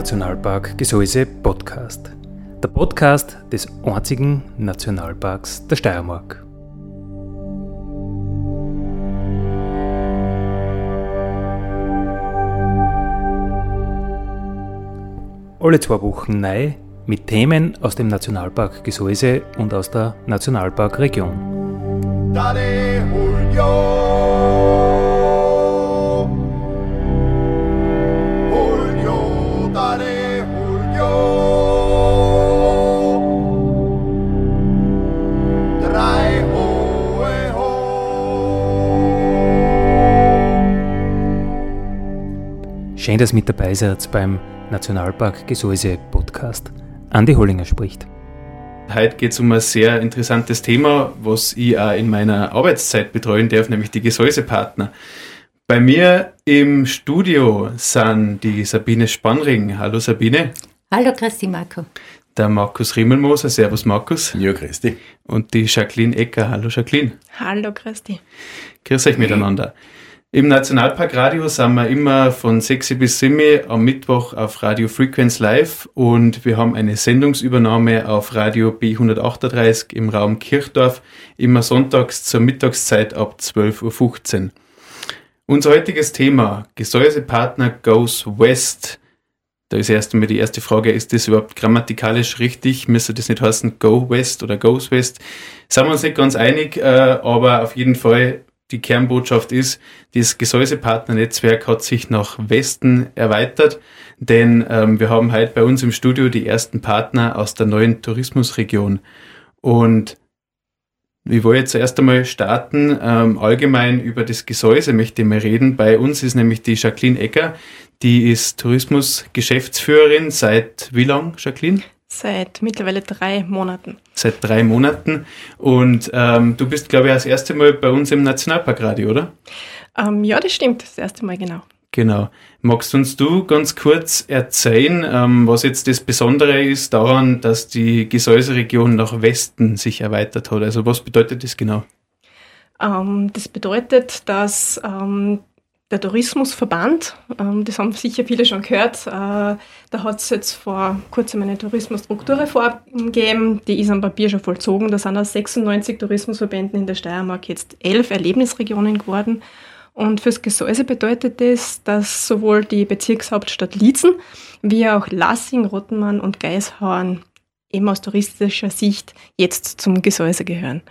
Naturnationalpark Gesäuse Podcast. Der Podcast des einzigen Nationalparks der Steiermark. Alle zwei Wochen neu mit Themen aus dem Nationalpark Gesäuse und aus der Nationalparkregion. Daddy, dass ihr mit dabei seid beim Nationalpark Gesäuse Podcast. Andi Hollinger spricht. Heute geht es um ein sehr interessantes Thema, was ich auch in meiner Arbeitszeit betreuen darf, nämlich die Gesäusepartner. Bei mir im Studio sind die Sabine Spannring. Hallo Sabine. Hallo Christi Marco. Der Markus Rimmelmoser. Servus Markus. Ja, Christi. Und die Jacqueline Ecker. Hallo Jacqueline. Hallo Christi. Grüß euch miteinander. Im Nationalpark Radio sind wir immer von 6 bis 7 am Mittwoch auf Radio Frequenz Live und wir haben eine Sendungsübernahme auf Radio B138 im Raum Kirchdorf, immer sonntags zur Mittagszeit ab 12.15 Uhr. Unser heutiges Thema, Gesäusepartner Goes West. Da ist erst einmal die erste Frage, ist das überhaupt grammatikalisch richtig? Müsste das nicht heißen Go West oder Goes West? Sind wir uns nicht ganz einig, äh, aber auf jeden Fall die Kernbotschaft ist, das Gesäusepartnernetzwerk hat sich nach Westen erweitert, denn ähm, wir haben heute bei uns im Studio die ersten Partner aus der neuen Tourismusregion. Und ich wollte zuerst einmal starten, ähm, allgemein über das Gesäuse möchte ich mal reden. Bei uns ist nämlich die Jacqueline Ecker, die ist Tourismusgeschäftsführerin seit wie lang, Jacqueline? Seit mittlerweile drei Monaten. Seit drei Monaten. Und ähm, du bist, glaube ich, das erste Mal bei uns im Nationalparkradio, oder? Ähm, ja, das stimmt. Das erste Mal, genau. Genau. Magst uns du ganz kurz erzählen, ähm, was jetzt das Besondere ist daran, dass die Gesäuseregion nach Westen sich erweitert hat? Also was bedeutet das genau? Ähm, das bedeutet, dass ähm, der Tourismusverband, ähm, das haben sicher viele schon gehört, äh, da hat es jetzt vor kurzem eine Tourismusstrukturreform gegeben, die ist am Papier schon vollzogen. Da sind aus 96 Tourismusverbänden in der Steiermark jetzt elf Erlebnisregionen geworden. Und fürs Gesäuse bedeutet das, dass sowohl die Bezirkshauptstadt Liezen wie auch Lassing, Rottenmann und Geishauern eben aus touristischer Sicht jetzt zum Gesäuse gehören.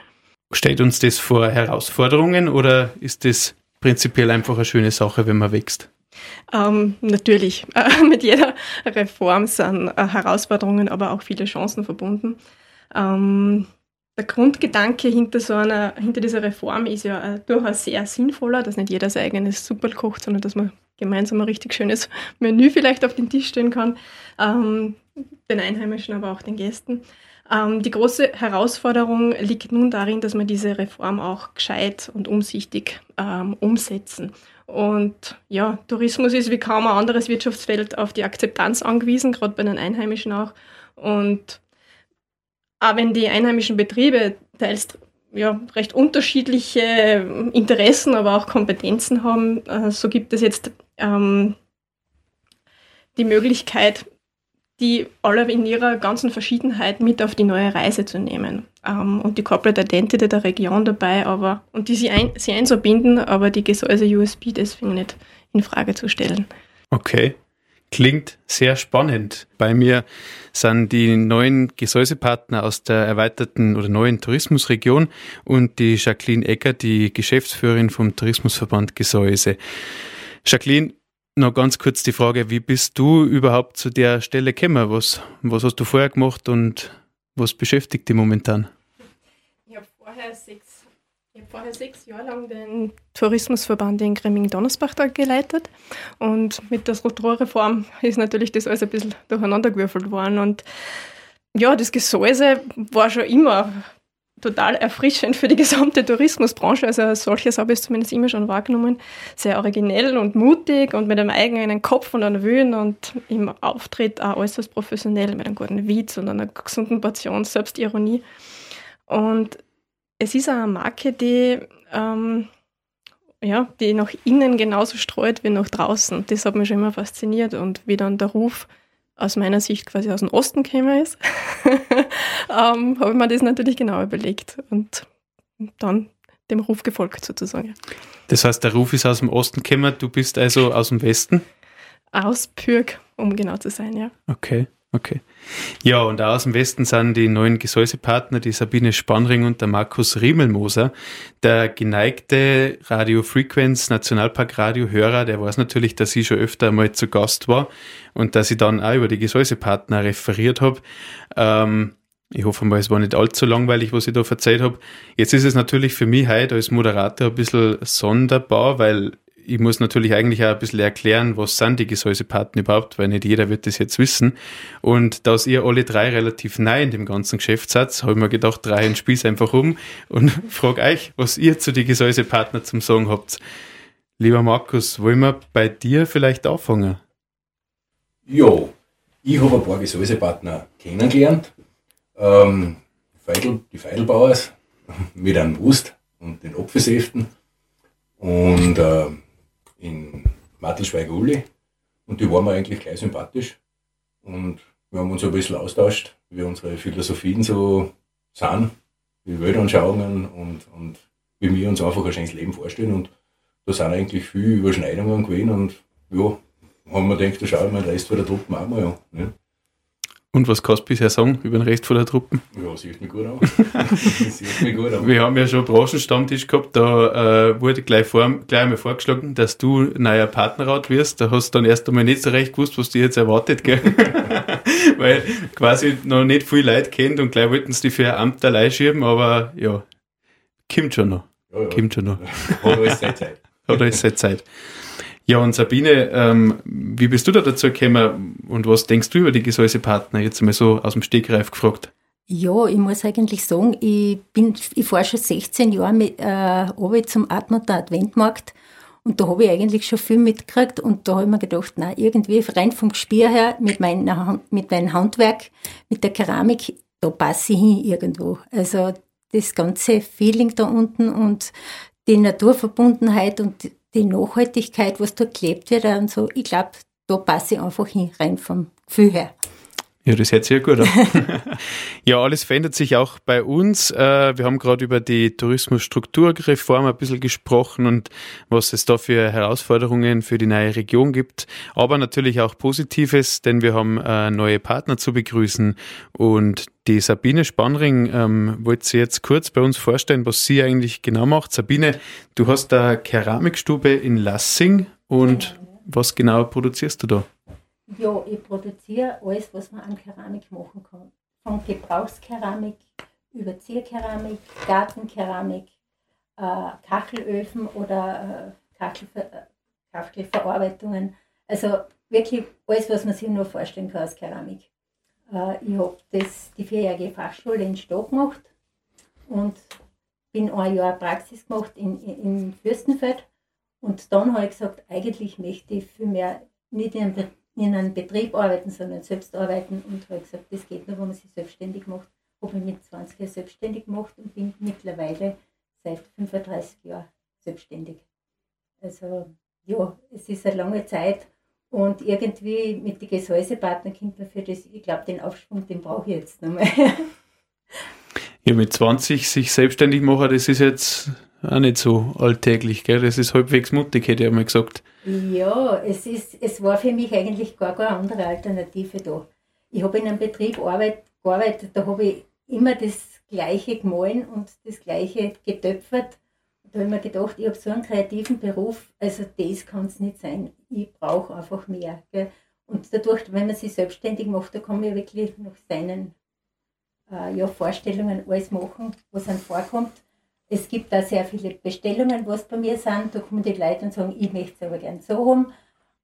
Stellt uns das vor Herausforderungen oder ist das prinzipiell einfach eine schöne Sache, wenn man wächst? Ähm, natürlich. Äh, mit jeder Reform sind äh, Herausforderungen, aber auch viele Chancen verbunden. Ähm, der Grundgedanke hinter so einer, hinter dieser Reform ist ja äh, durchaus sehr sinnvoller, dass nicht jeder sein eigenes Super kocht, sondern dass man gemeinsam ein richtig schönes Menü vielleicht auf den Tisch stellen kann, ähm, den Einheimischen, aber auch den Gästen. Ähm, die große Herausforderung liegt nun darin, dass wir diese Reform auch gescheit und umsichtig ähm, umsetzen. Und ja, Tourismus ist wie kaum ein anderes Wirtschaftsfeld auf die Akzeptanz angewiesen, gerade bei den Einheimischen auch. Und auch wenn die einheimischen Betriebe teils ja, recht unterschiedliche Interessen, aber auch Kompetenzen haben, äh, so gibt es jetzt ähm, die Möglichkeit, die alle in ihrer ganzen Verschiedenheit mit auf die neue Reise zu nehmen. Ähm, und die Corporate Identity der Region dabei, aber und die sie, ein, sie einzubinden, aber die Gesäuse USB deswegen nicht in Frage zu stellen. Okay. Klingt sehr spannend. Bei mir sind die neuen Gesäusepartner aus der erweiterten oder neuen Tourismusregion und die Jacqueline Ecker, die Geschäftsführerin vom Tourismusverband Gesäuse. Jacqueline, noch ganz kurz die Frage, wie bist du überhaupt zu der Stelle gekommen? Was, was hast du vorher gemacht und was beschäftigt dich momentan? Ich habe vorher sechs, hab vorher sechs Jahre lang den Tourismusverband in Gremming-Donnersbach geleitet und mit der Strukturreform ist natürlich das alles ein bisschen durcheinandergewürfelt worden und ja, das Gesäuse war schon immer total erfrischend für die gesamte Tourismusbranche. Also als solches habe ich es zumindest immer schon wahrgenommen. Sehr originell und mutig und mit einem eigenen Kopf und einer Wühlen und im Auftritt auch äußerst professionell mit einem guten Witz und einer gesunden Portion Selbstironie. Und es ist auch eine Marke, die, ähm, ja, die nach innen genauso streut wie nach draußen. Das hat mich schon immer fasziniert und wie dann der Ruf aus meiner Sicht quasi aus dem Osten gekommen ist, ähm, habe ich mir das natürlich genau überlegt und dann dem Ruf gefolgt sozusagen. Das heißt, der Ruf ist aus dem Osten gekommen, du bist also aus dem Westen? Aus Pürg, um genau zu sein, ja. Okay. Okay. Ja, und aus dem Westen sind die neuen Gesäusepartner, die Sabine Spannring und der Markus Riemelmoser. Der geneigte Radio Frequenz Nationalpark Radio Hörer, der weiß natürlich, dass ich schon öfter einmal zu Gast war und dass ich dann auch über die Gesäusepartner referiert habe. Ähm, ich hoffe mal, es war nicht allzu langweilig, was ich da erzählt habe. Jetzt ist es natürlich für mich heute als Moderator ein bisschen sonderbar, weil ich muss natürlich eigentlich auch ein bisschen erklären, was sind die Gesäusepartner überhaupt, weil nicht jeder wird das jetzt wissen. Und da ihr alle drei relativ neu in dem ganzen Geschäft seid, habe ich mir gedacht, drei den Spieß einfach um und frage euch, was ihr zu den Gesäusepartner zum Sagen habt. Lieber Markus, wollen wir bei dir vielleicht anfangen? Jo, ich habe ein paar Gesäusepartner kennengelernt. Ähm, Feidel, die Feidelbauers mit einem Wust und den Apfelsäften. Und äh, in Martelschweig-Uli und die waren mir eigentlich gleich sympathisch. Und wir haben uns ein bisschen austauscht, wie unsere Philosophien so sind, wie Weltanschauungen und, und wie wir uns einfach ein schönes Leben vorstellen. Und da sind eigentlich viele Überschneidungen gewesen und ja, haben wir gedacht, da schauen wir den Rest von der Truppen auch mal an. Ne? Und was kannst du bisher sagen über den Rest von der Truppen? Ja, sieht mich gut aus. sieht mich gut aus. Wir haben ja schon einen Branchenstammtisch gehabt, da äh, wurde gleich, vor, gleich einmal vorgeschlagen, dass du neuer Partnerrat wirst. Da hast du dann erst einmal nicht so recht gewusst, was dir jetzt erwartet, gell? Weil quasi noch nicht viel Leute kennt und gleich wollten sie die für ein Amt allein schieben, aber ja, kommt schon noch. Ja, ja. Kommt schon noch. Alles seine Zeit. Alles seine Zeit. Ja, und Sabine, ähm, wie bist du da dazu gekommen und was denkst du über die Gesäusepartner? Jetzt einmal so aus dem Stegreif gefragt. Ja, ich muss eigentlich sagen, ich, bin, ich fahre schon 16 Jahre mit, äh, zum Atmut Adventmarkt und da habe ich eigentlich schon viel mitgekriegt und da habe ich mir gedacht, na irgendwie rein vom Gespür her, mit, meiner, mit meinem Handwerk, mit der Keramik, da passe ich hin irgendwo. Also das ganze Feeling da unten und die Naturverbundenheit und die Nachhaltigkeit, was da gelebt wird und so, ich glaube, da passe ich einfach hin, rein vom Gefühl her. Ja, das hört sich ja gut an. ja, alles verändert sich auch bei uns. Äh, wir haben gerade über die Tourismusstrukturreform ein bisschen gesprochen und was es da für Herausforderungen für die neue Region gibt. Aber natürlich auch Positives, denn wir haben äh, neue Partner zu begrüßen. Und die Sabine Spannring ähm, wollte sie jetzt kurz bei uns vorstellen, was sie eigentlich genau macht. Sabine, du hast eine Keramikstube in Lassing und was genau produzierst du da? Ja, ich produziere alles, was man an Keramik machen kann. Von Gebrauchskeramik über Zierkeramik, Gartenkeramik, äh, Kachelöfen oder äh, Kachelver äh, Kachelverarbeitungen. Also wirklich alles, was man sich nur vorstellen kann aus Keramik. Äh, ich habe die vierjährige Fachschule in Stock gemacht und bin ein Jahr Praxis gemacht in, in, in Fürstenfeld. Und dann habe ich gesagt, eigentlich möchte ich viel mehr nicht in einem in einem Betrieb arbeiten, sondern selbst arbeiten und habe gesagt, das geht nur, wenn man sich selbstständig macht. Habe mich mit 20 Jahren selbstständig gemacht und bin mittlerweile seit 35 Jahren selbstständig. Also ja, es ist eine lange Zeit und irgendwie mit den Gesäusepartnern kommt man für das, ich glaube, den Aufschwung, den brauche ich jetzt nochmal. ja, mit 20 sich selbstständig machen, das ist jetzt auch nicht so alltäglich, gell? Das ist halbwegs mutig, hätte ich einmal gesagt. Ja, es, ist, es war für mich eigentlich gar keine andere Alternative da. Ich habe in einem Betrieb arbeit, gearbeitet, da habe ich immer das Gleiche gemahlen und das Gleiche getöpfert. Da habe ich mir gedacht, ich habe so einen kreativen Beruf, also das kann es nicht sein. Ich brauche einfach mehr. Gell? Und dadurch, wenn man sich selbstständig macht, da kann man wirklich nach seinen äh, ja, Vorstellungen alles machen, was einem vorkommt. Es gibt da sehr viele Bestellungen, was bei mir sind. Da kommen die Leute und sagen, ich möchte es aber gern so haben.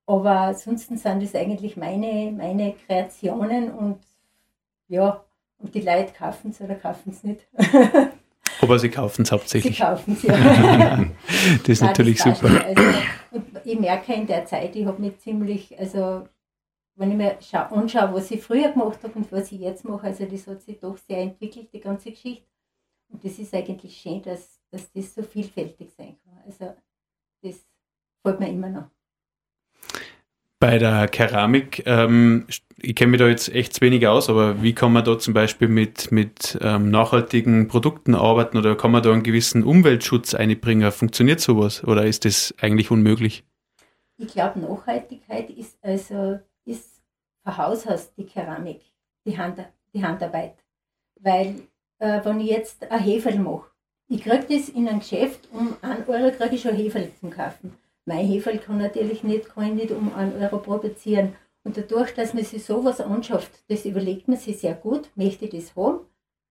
Aber ansonsten sind das eigentlich meine, meine Kreationen und ja, und die Leute kaufen es oder kaufen es nicht. Aber sie kaufen es hauptsächlich. Sie kaufen es, ja. das ist natürlich das super. Also, ich merke in der Zeit, ich habe mich ziemlich, also wenn ich mir anschaue, was ich früher gemacht habe und was ich jetzt mache, also das hat sich doch sehr entwickelt, die ganze Geschichte. Und das ist eigentlich schön, dass, dass das so vielfältig sein kann. Also das freut mir immer noch. Bei der Keramik, ähm, ich kenne mich da jetzt echt wenig aus, aber wie kann man da zum Beispiel mit, mit ähm, nachhaltigen Produkten arbeiten oder kann man da einen gewissen Umweltschutz einbringen? Funktioniert sowas oder ist das eigentlich unmöglich? Ich glaube, Nachhaltigkeit ist also ist von Haus aus die Keramik, die, Hand, die Handarbeit. Weil, äh, wenn ich jetzt ein Heferl mache, ich kriege das in ein Geschäft, um 1 Euro kriege ich schon Heferl zum kaufen. Mein Heferl kann natürlich nicht, kann ich nicht um 1 Euro produzieren. Und dadurch, dass man sich sowas anschafft, das überlegt man sich sehr gut, möchte ich das haben,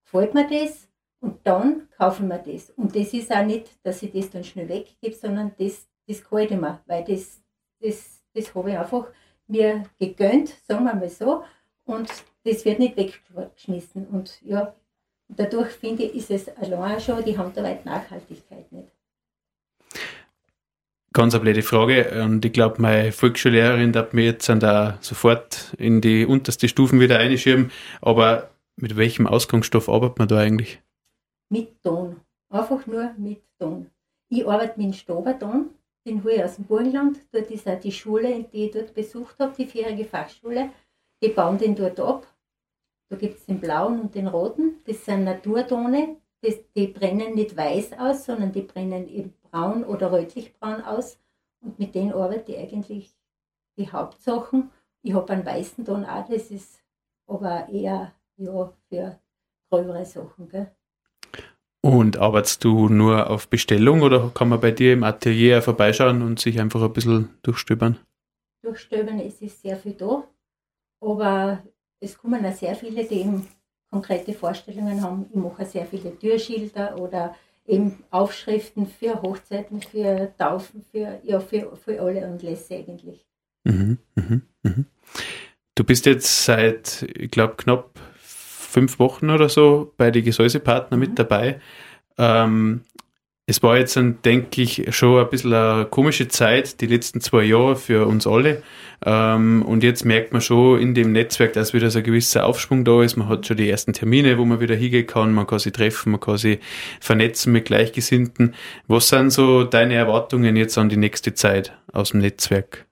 gefällt mir das und dann kaufen wir das. Und das ist auch nicht, dass ich das dann schnell weggebe, sondern das, das halte ich mir, weil das, das, das habe ich einfach mir gegönnt, sagen wir mal so, und das wird nicht weggeschmissen. Und ja, dadurch finde ich, ist es allein schon die Handarbeit Nachhaltigkeit nicht. Ganz eine blöde Frage. Und ich glaube, meine Volksschullehrerin hat mir jetzt da sofort in die unterste Stufen wieder einschieben. Aber mit welchem Ausgangsstoff arbeitet man da eigentlich? Mit Ton. Einfach nur mit Ton. Ich arbeite mit Stoberton, den hole ich aus dem Burgenland. Dort ist auch die Schule, die ich dort besucht habe, die vierjährige Fachschule. Die bauen den dort ab. Da gibt es den blauen und den roten. Das sind Naturtone. Das, die brennen nicht weiß aus, sondern die brennen eben braun oder rötlich-braun aus. Und mit denen arbeite ich eigentlich die Hauptsachen. Ich habe einen weißen Ton auch, das ist aber eher ja, für gröbere Sachen. Gell? Und arbeitest du nur auf Bestellung oder kann man bei dir im Atelier vorbeischauen und sich einfach ein bisschen durchstöbern? Durchstöbern, es ist sehr viel da, aber es kommen auch sehr viele, die eben konkrete Vorstellungen haben. Ich mache sehr viele Türschilder oder eben Aufschriften für Hochzeiten, für Taufen, für, ja, für, für alle Anlässe eigentlich. Mhm, mhm, mhm. Du bist jetzt seit, ich glaube, knapp fünf Wochen oder so bei den Gesäusepartner mit mhm. dabei. Ähm, es war jetzt, denke ich, schon ein bisschen eine komische Zeit, die letzten zwei Jahre für uns alle. Ähm, und jetzt merkt man schon in dem Netzwerk, dass wieder so ein gewisser Aufschwung da ist. Man hat schon die ersten Termine, wo man wieder hingehen kann. Man kann sich treffen, man kann sich vernetzen mit Gleichgesinnten. Was sind so deine Erwartungen jetzt an die nächste Zeit aus dem Netzwerk?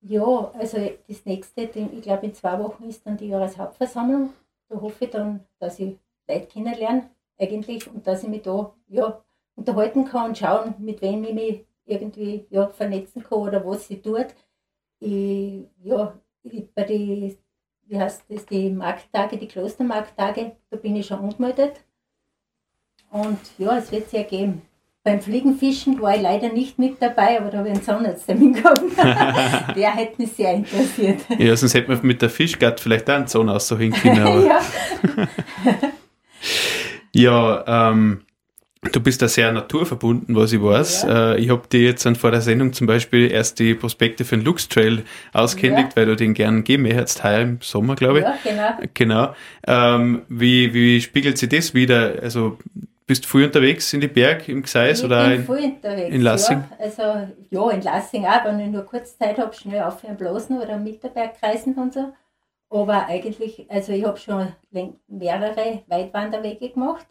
Ja, also das nächste, ich glaube in zwei Wochen ist dann die Jahreshauptversammlung. Da hoffe ich dann, dass ich Leute kennenlerne eigentlich und dass ich mich da ja, unterhalten kann und schauen, mit wem ich mich irgendwie ja, vernetzen kann oder was sie tut. Ich, ja, ich, bei die, wie heißt das, die Markttage, die Klostermarkttage, da bin ich schon angemeldet. Und ja, es wird es ergeben. Beim Fliegenfischen war ich leider nicht mit dabei, aber da habe ich einen Zahnarzttermin gehabt. der hätte mich sehr interessiert. Ja, sonst hätte man mit der Fischgart vielleicht auch einen Zahnarzt so können. ja. ja, ähm, Du bist da sehr naturverbunden, was ich weiß. Ja. Äh, ich habe dir jetzt dann vor der Sendung zum Beispiel erst die Prospekte für den Lux Trail ausgehändigt, ja. weil du den gern geben möchtest, heuer im Sommer, glaube ich. Ja, genau. Genau. Ähm, wie, wie spiegelt sich das wieder? Also bist du viel unterwegs in die Berg, im Gseis ich oder bin in, in Lassing? Ja. Also ja, in Lassing auch, wenn ich nur kurz Zeit habe, schnell auf einen Bloßen oder am Mittelberg kreisen und so. Aber eigentlich, also ich habe schon mehrere Weitwanderwege gemacht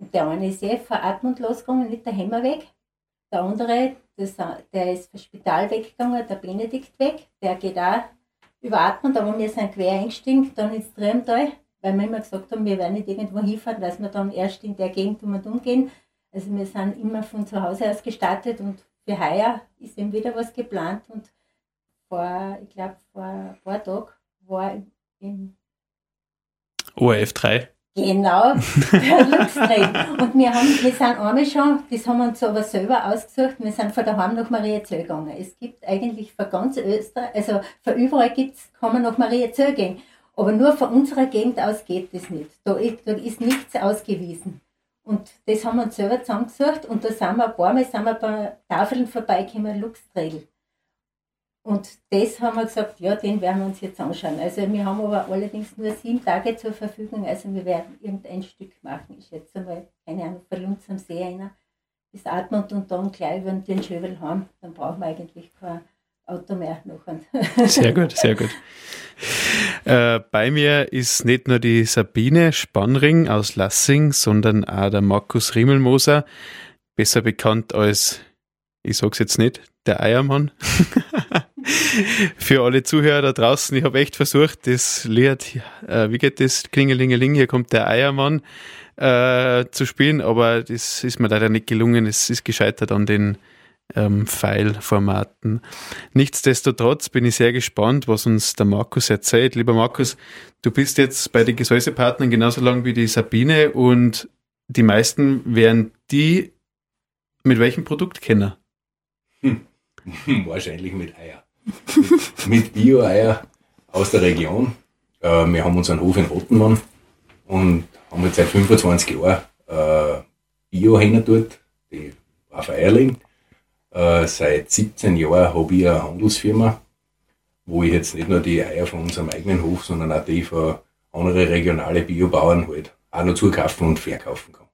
der eine ist eh veratmend losgegangen, nicht der Hämmer weg. Der andere, das, der ist vom Spital weggegangen, der Benedikt weg. Der geht auch überatmen, aber wir sind quer eingestiegen, dann ins Triemtal, weil wir immer gesagt haben, wir werden nicht irgendwo hinfahren, dass wir dann erst in der Gegend um und um gehen. Also wir sind immer von zu Hause aus gestartet und für heuer ist eben wieder was geplant und vor, ich glaube, vor ein paar Tagen war im ORF 3. Genau, der Glücksträger. Und wir, haben, wir sind einmal schon, das haben wir uns aber selber ausgesucht, wir sind von daheim nach Mariazell gegangen. Es gibt eigentlich für ganz Österreich, also für überall gibt's, kann man nach Mariazell gehen. Aber nur von unserer Gegend aus geht das nicht. Da ist, da ist nichts ausgewiesen. Und das haben wir uns selber zusammengesucht und da sind wir ein paar Mal sind wir bei Tafeln vorbeigekommen, Luchsträgel. Und das haben wir gesagt, ja, den werden wir uns jetzt anschauen. Also wir haben aber allerdings nur sieben Tage zur Verfügung, also wir werden irgendein Stück machen. Ich schätze mal, keine Ahnung, von Lunds am See einer bis Atmund und dann gleich über den Schöbel haben. Dann brauchen wir eigentlich kein Auto mehr noch. Sehr gut, sehr gut. Äh, bei mir ist nicht nur die Sabine Spannring aus Lassing, sondern auch der Markus Riemelmoser, besser bekannt als, ich sag's jetzt nicht, der Eiermann. Für alle Zuhörer da draußen, ich habe echt versucht, das Lied, äh, wie geht das? Klingelingeling, hier kommt der Eiermann äh, zu spielen, aber das ist mir leider nicht gelungen. Es ist gescheitert an den ähm, File-Formaten. Nichtsdestotrotz bin ich sehr gespannt, was uns der Markus erzählt. Lieber Markus, du bist jetzt bei den Gesäusepartnern genauso lang wie die Sabine und die meisten werden die mit welchem Produkt kennen? Hm. Wahrscheinlich mit Eier. Mit, Bio-Eier aus der Region. Äh, wir haben unseren Hof in Rottenmann und haben jetzt seit 25 Jahren äh, Bio-Hähner dort, die auf Eierling. Äh, seit 17 Jahren habe ich eine Handelsfirma, wo ich jetzt nicht nur die Eier von unserem eigenen Hof, sondern auch die von anderen regionalen Biobauern halt auch noch zukaufen und verkaufen kann.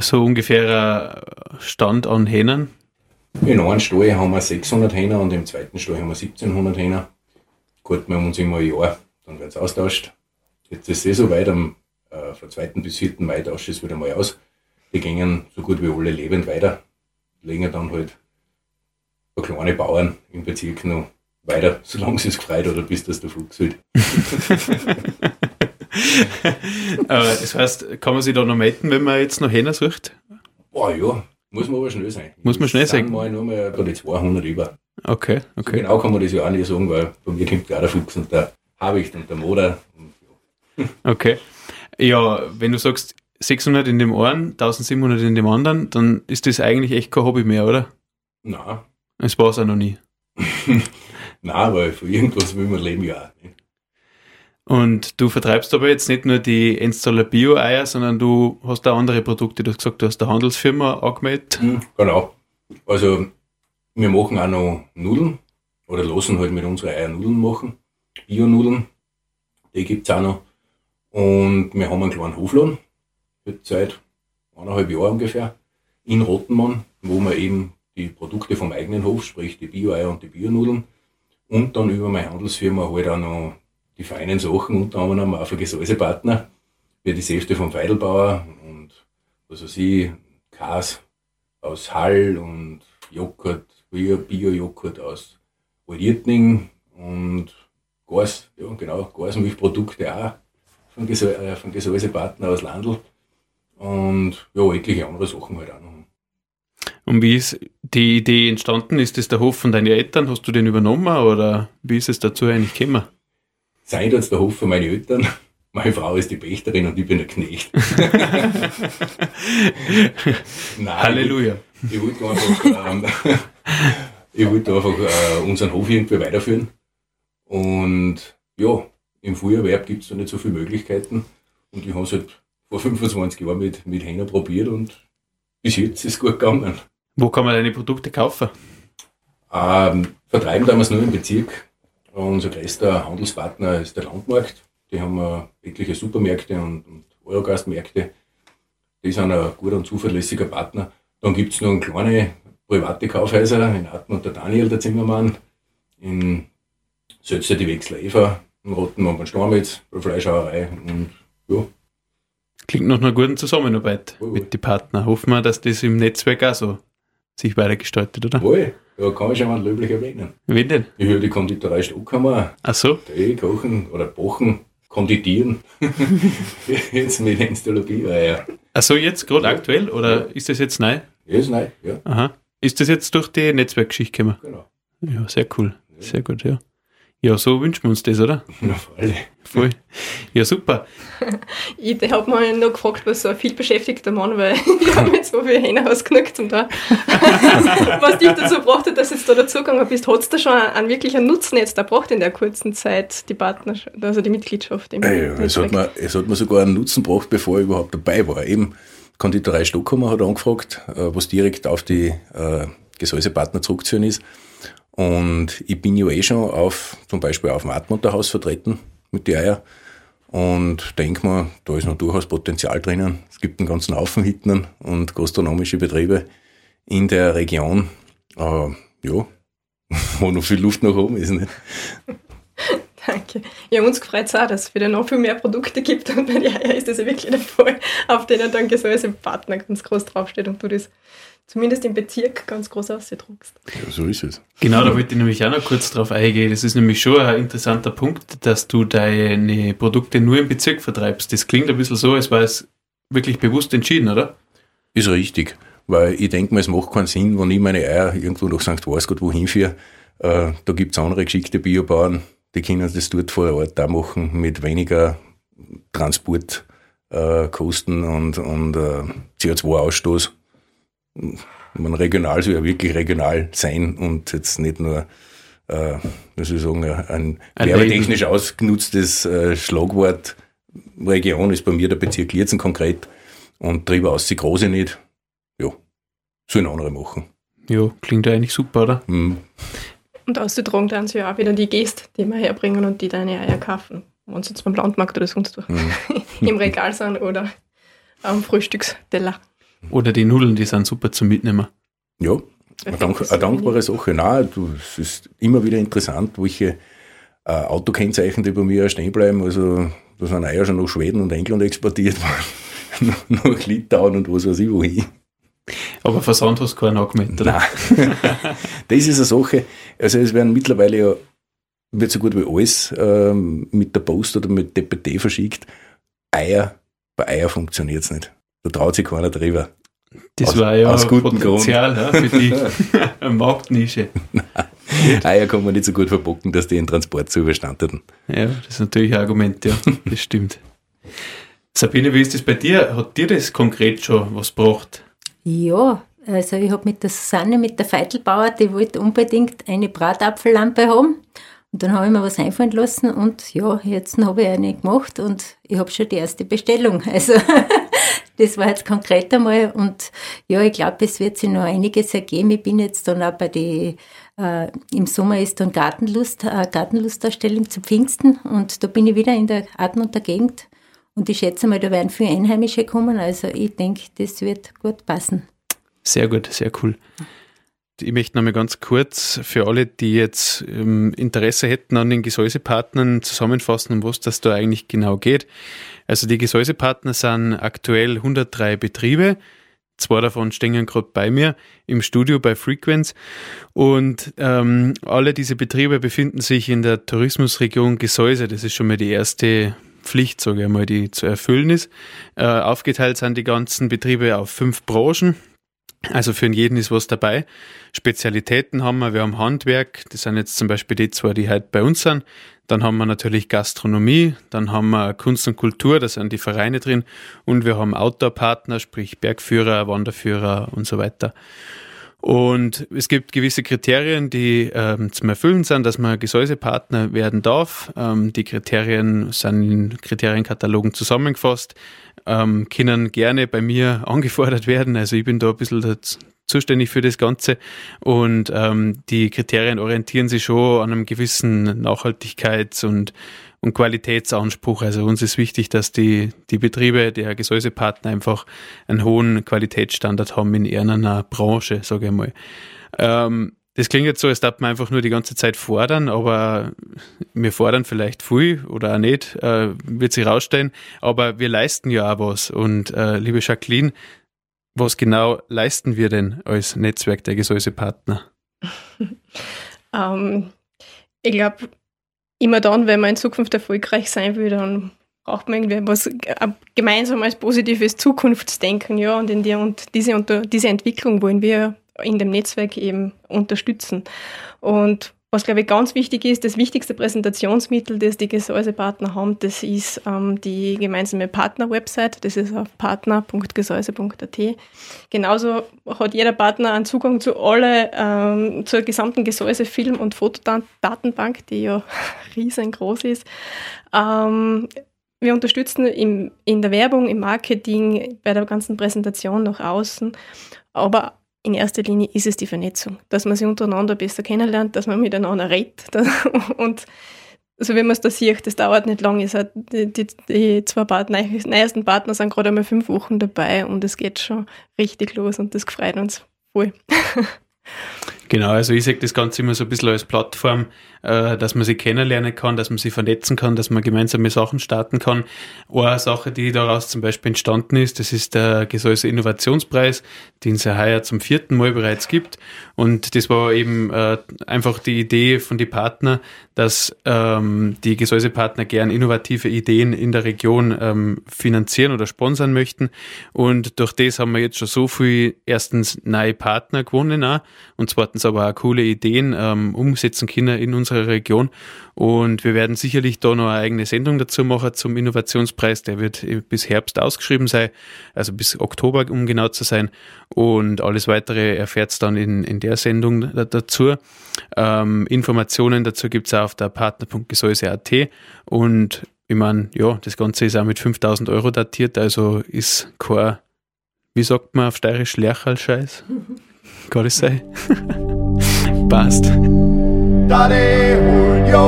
So ungefähr ein Stand an Hähnern? In einem Stall haben wir 600 Hähner und im zweiten Stall haben wir 1700 Hähner. Gut, wir haben uns immer ein Jahr, dann wird es austauscht. Jetzt ist es eh so weit, am äh, vom 2. bis 4. Mai tauscht es wieder mal aus. Die gingen so gut wie alle lebend weiter legen dann halt ein kleine Bauern im Bezirk noch weiter, solange sie es gefreut oder bis das der Fuchs halt. das heißt, kann man sich da noch melden, wenn man jetzt noch Hähner sucht? Boah, ja, muss man aber schnell sein. Muss man schnell sein? Mal nur mal da die 200 über. Okay, okay. So genau kann man das ja auch nicht sagen, weil bei mir kommt gerade der Fuchs und der Habicht und der Moder. Okay. Ja, wenn du sagst, 600 in dem einen, 1700 in dem anderen, dann ist das eigentlich echt kein Hobby mehr, oder? Nein. Es war es auch noch nie. Nein, weil für irgendwas will man leben ja auch. Nicht? Und du vertreibst aber jetzt nicht nur die Enstaller Bio-Eier, sondern du hast auch andere Produkte. Du hast gesagt, du hast eine Handelsfirma angemeldet. Mhm, genau. Also wir machen auch noch Nudeln oder lassen halt mit unseren Eier Nudeln machen. Bio-Nudeln. Die gibt es auch noch. Und wir haben einen kleinen Hofladen seit eineinhalb Jahren ungefähr in Rottenmann, wo wir eben die Produkte vom eigenen Hof, sprich die Bio-Eier und die Bionudeln und dann über meine Handelsfirma halt auch noch die feinen Sachen, unter anderem auch für Gesäusepartner, wie die Säfte vom Feidelbauer und was weiß ich, Kas aus Hall und Joghurt, Bio-Joghurt aus Aldirtning und Gas, ja genau, Gasmilchprodukte auch von, Gesä äh, von Gesäusepartner aus Landl und ja, etliche andere Sachen halt auch noch. Und wie ist die Idee entstanden? Ist das der Hof von deinen Eltern? Hast du den übernommen oder wie ist es dazu eigentlich gekommen? Seid jetzt der Hof von meinen Eltern. Meine Frau ist die Pächterin und ich bin der Knecht. Nein, Halleluja. Ich, ich wollte einfach, ähm, ich wollte einfach äh, unseren Hof irgendwie weiterführen. Und ja, im Früherwerb gibt es da nicht so viele Möglichkeiten. Und ich habe es halt vor 25 Jahren mit, mit Hähner probiert und bis jetzt ist es gut gegangen. Wo kann man deine Produkte kaufen? Ähm, vertreiben damals nur im Bezirk. Unser größter Handelspartner ist der Landmarkt. Die haben äh, etliche Supermärkte und, und Eurogastmärkte. Die sind ein guter und zuverlässiger Partner. Dann gibt es noch kleine private Kaufhäuser in Atmen und der Daniel, der Zimmermann, in Sölzer die Wechsler Eva, im Roten Mann Stormitz, bei Fleischhauerei und ja, Klingt nach einer guten Zusammenarbeit oh, mit den Partnern. Hoffen wir, dass das im Netzwerk auch so sich weitergestaltet, oder? Wohl, ja, kann ich schon mal löblich erwähnen. Wen denn? Ich höre die Konditorei Stockhammer. Ach so? Die kochen oder bachen, konditieren. jetzt mit Installologie, ja. Ach so, jetzt gerade ja. aktuell oder ja. ist das jetzt neu? Ja, ist neu, ja. Aha. Ist das jetzt durch die Netzwerkgeschichte gekommen? Genau. Ja, sehr cool. Sehr gut, ja. Ja, so wünschen wir uns das, oder? Ja, voll. voll. Ja, super. Ich habe mal noch gefragt, was so ein viel beschäftigter Mann, weil ich habe jetzt so viele Hände ausgenockt und da, was dich dazu gebracht hat, dass du jetzt da dazugegangen bist, hat es da schon einen wirklichen Nutzen jetzt erbracht in der kurzen Zeit, die Partnerschaft, also die Mitgliedschaft? Im ja, es, hat mir, es hat mir sogar einen Nutzen gebracht, bevor ich überhaupt dabei war. Eben, Konditorei Stockhammer hat angefragt, äh, was direkt auf die äh, Gesäusepartner zurückzuführen ist. Und ich bin ja eh schon auf, zum Beispiel auf dem Atmunterhaus vertreten mit den Eier. Und denke mir, da ist noch durchaus Potenzial drinnen. Es gibt einen ganzen Haufen Hitten und gastronomische Betriebe in der Region. Äh, ja, wo noch viel Luft nach oben ist. Nicht? Danke. Ja, uns freut es auch, dass es wieder noch viel mehr Produkte gibt und bei den Eier ist das ja wirklich der Fall, auf denen dann Gesäuse Partner ganz groß draufsteht und du das zumindest im Bezirk ganz groß ausdruckst. Ja, so ist es. Genau, da wollte ich nämlich auch noch kurz drauf eingehen. Das ist nämlich schon ein interessanter Punkt, dass du deine Produkte nur im Bezirk vertreibst. Das klingt ein bisschen so, als war es wirklich bewusst entschieden, oder? Ist richtig. Weil ich denke mir, es macht keinen Sinn, wenn ich meine Eier irgendwo nach St. Wasgott wohin führe. Äh, da gibt es andere geschickte Biobauern, die können das dort vor Ort auch machen mit weniger Transportkosten äh, und, und äh, CO2-Ausstoß. Man regional soll ja wirklich regional sein und jetzt nicht nur, äh, ich sagen, ein, ein werbetechnisch ausgenutztes äh, Schlagwort. Region ist bei mir der Bezirk Lierzen konkret und drüber aus die große nicht. Ja, sollen andere machen. Ja, klingt eigentlich super, oder? Mhm. Und auszutragen dann sie ja auch wieder die Gäste, die wir herbringen und die deine Eier kaufen. Wenn sie jetzt beim Landmarkt oder sonst wo mhm. im Regal sind oder am Frühstücksteller. Oder die Nudeln, die sind super zum Mitnehmen. Ja, eine, dank, eine dankbare Sache. Nein, du, es ist immer wieder interessant, welche äh, Autokennzeichen, die bei mir stehen bleiben. Also, da sind Eier schon nach Schweden und England exportiert worden. nach Litauen und was weiß ich wohin. Aber Versand hast du keinen angemeldet? Nein. das ist eine Sache. Also, es werden mittlerweile ja wird so gut wie alles ähm, mit der Post oder mit DPT verschickt. Eier, bei Eier funktioniert es nicht. Da traut sich keiner drüber. Das aus, war ja aus Potenzial ja, für die Marktnische. Eier kann man nicht so gut verbocken, dass die in Transport zu überstand hatten. Ja, das ist natürlich ein Argument, ja, das stimmt. Sabine, wie ist das bei dir? Hat dir das konkret schon was gebracht? Ja, also ich habe mit der Susanne, mit der Feitelbauer, die wollte unbedingt eine Bratapfellampe haben. Und dann habe ich mir was einfallen lassen und ja, jetzt habe ich eine gemacht und ich habe schon die erste Bestellung. Also das war jetzt konkret einmal und ja, ich glaube, es wird sich noch einiges ergeben. Ich bin jetzt dann auch bei die, äh, im Sommer ist dann Gartenlust, äh, Gartenlustausstellung zu Pfingsten und da bin ich wieder in der Atem und der Gegend und ich schätze mal, da werden viele Einheimische kommen, also ich denke, das wird gut passen. Sehr gut, sehr cool. Ich möchte noch mal ganz kurz für alle, die jetzt ähm, Interesse hätten an den Gesäusepartnern zusammenfassen, um was das da eigentlich genau geht. Also die Gesäusepartner sind aktuell 103 Betriebe. Zwei davon stehen gerade bei mir im Studio bei Frequenz. Und ähm, alle diese Betriebe befinden sich in der Tourismusregion Gesäuse. Das ist schon mal die erste Pflicht, sage ich einmal, die zu erfüllen ist. Äh, aufgeteilt sind die ganzen Betriebe auf fünf Branchen. Also für jeden ist was dabei. Spezialitäten haben wir, wir haben Handwerk, das sind jetzt zum Beispiel die zwei, die heute bei uns sind. Dann haben wir natürlich Gastronomie, dann haben wir Kunst und Kultur, da sind die Vereine drin und wir haben Outdoor-Partner, sprich Bergführer, Wanderführer und so weiter. Und es gibt gewisse Kriterien, die ähm, zum Erfüllen sind, dass man Gesäusepartner werden darf. Ähm, die Kriterien sind in Kriterienkatalogen zusammengefasst ähm, können gerne bei mir angefordert werden. Also ich bin da ein bisschen zuständig für das Ganze und ähm, die Kriterien orientieren sich schon an einem gewissen Nachhaltigkeits- und, und Qualitätsanspruch. Also uns ist wichtig, dass die, die Betriebe, der Gesäusepartner einfach einen hohen Qualitätsstandard haben in irgendeiner Branche, sage ich mal. Ähm, das klingt jetzt so, als darf man einfach nur die ganze Zeit fordern, aber wir fordern vielleicht viel oder auch nicht, äh, wird sich rausstellen. Aber wir leisten ja auch was. Und äh, liebe Jacqueline, was genau leisten wir denn als Netzwerk der Gesäusepartner? ähm, ich glaube, immer dann, wenn man in Zukunft erfolgreich sein will, dann braucht man irgendwie was äh, gemeinsam als positives Zukunftsdenken, ja, und in die, und diese, diese Entwicklung wollen wir in dem Netzwerk eben unterstützen. Und was, glaube ich, ganz wichtig ist, das wichtigste Präsentationsmittel, das die Gesäusepartner haben, das ist ähm, die gemeinsame Partner-Website. Das ist auf partner.gesäuse.at. Genauso hat jeder Partner einen Zugang zu alle, ähm, zur gesamten Gesäuse-Film- und Fotodatenbank, die ja riesengroß ist. Ähm, wir unterstützen im, in der Werbung, im Marketing, bei der ganzen Präsentation nach außen, aber in erster Linie ist es die Vernetzung, dass man sich untereinander besser kennenlernt, dass man miteinander redet. Und so wie man es da sieht, das dauert nicht lange. Die, die, die zwei Partner, neuesten Partner sind gerade einmal fünf Wochen dabei und es geht schon richtig los und das freut uns voll. Genau, also ich sehe das Ganze immer so ein bisschen als Plattform, dass man sich kennenlernen kann, dass man sich vernetzen kann, dass man gemeinsame Sachen starten kann. Eine Sache, die daraus zum Beispiel entstanden ist, das ist der Gesäuse Innovationspreis, den es ja heuer zum vierten Mal bereits gibt. Und das war eben äh, einfach die Idee von den Partnern, dass ähm, die Gesäusepartner gern innovative Ideen in der Region ähm, finanzieren oder sponsern möchten. Und durch das haben wir jetzt schon so viel erstens neue Partner gewonnen auch, und zweitens aber auch coole Ideen ähm, umsetzen können in unserer Region. Und wir werden sicherlich da noch eine eigene Sendung dazu machen zum Innovationspreis. Der wird bis Herbst ausgeschrieben sein, also bis Oktober, um genau zu sein. Und alles weitere erfährt dann in, in der Sendung dazu. Ähm, Informationen dazu gibt's auch auf der partner.gesäuse.at und ich meine, ja, das Ganze ist auch mit 5000 Euro datiert, also ist kein, wie sagt man auf Steirisch, Lerchalscheiß. Kann das sein? Passt. Dale Julio.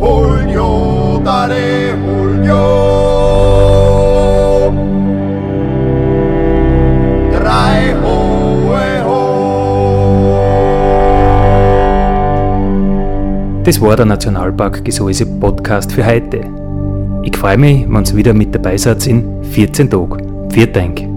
Julio, dale Julio. Drei hohe ho. Das war der Nationalpark Gesäuse Podcast für heute. Ich freue mich, wenn ihr wieder mit dabei seid in 14 Tagen. Vielen Dank.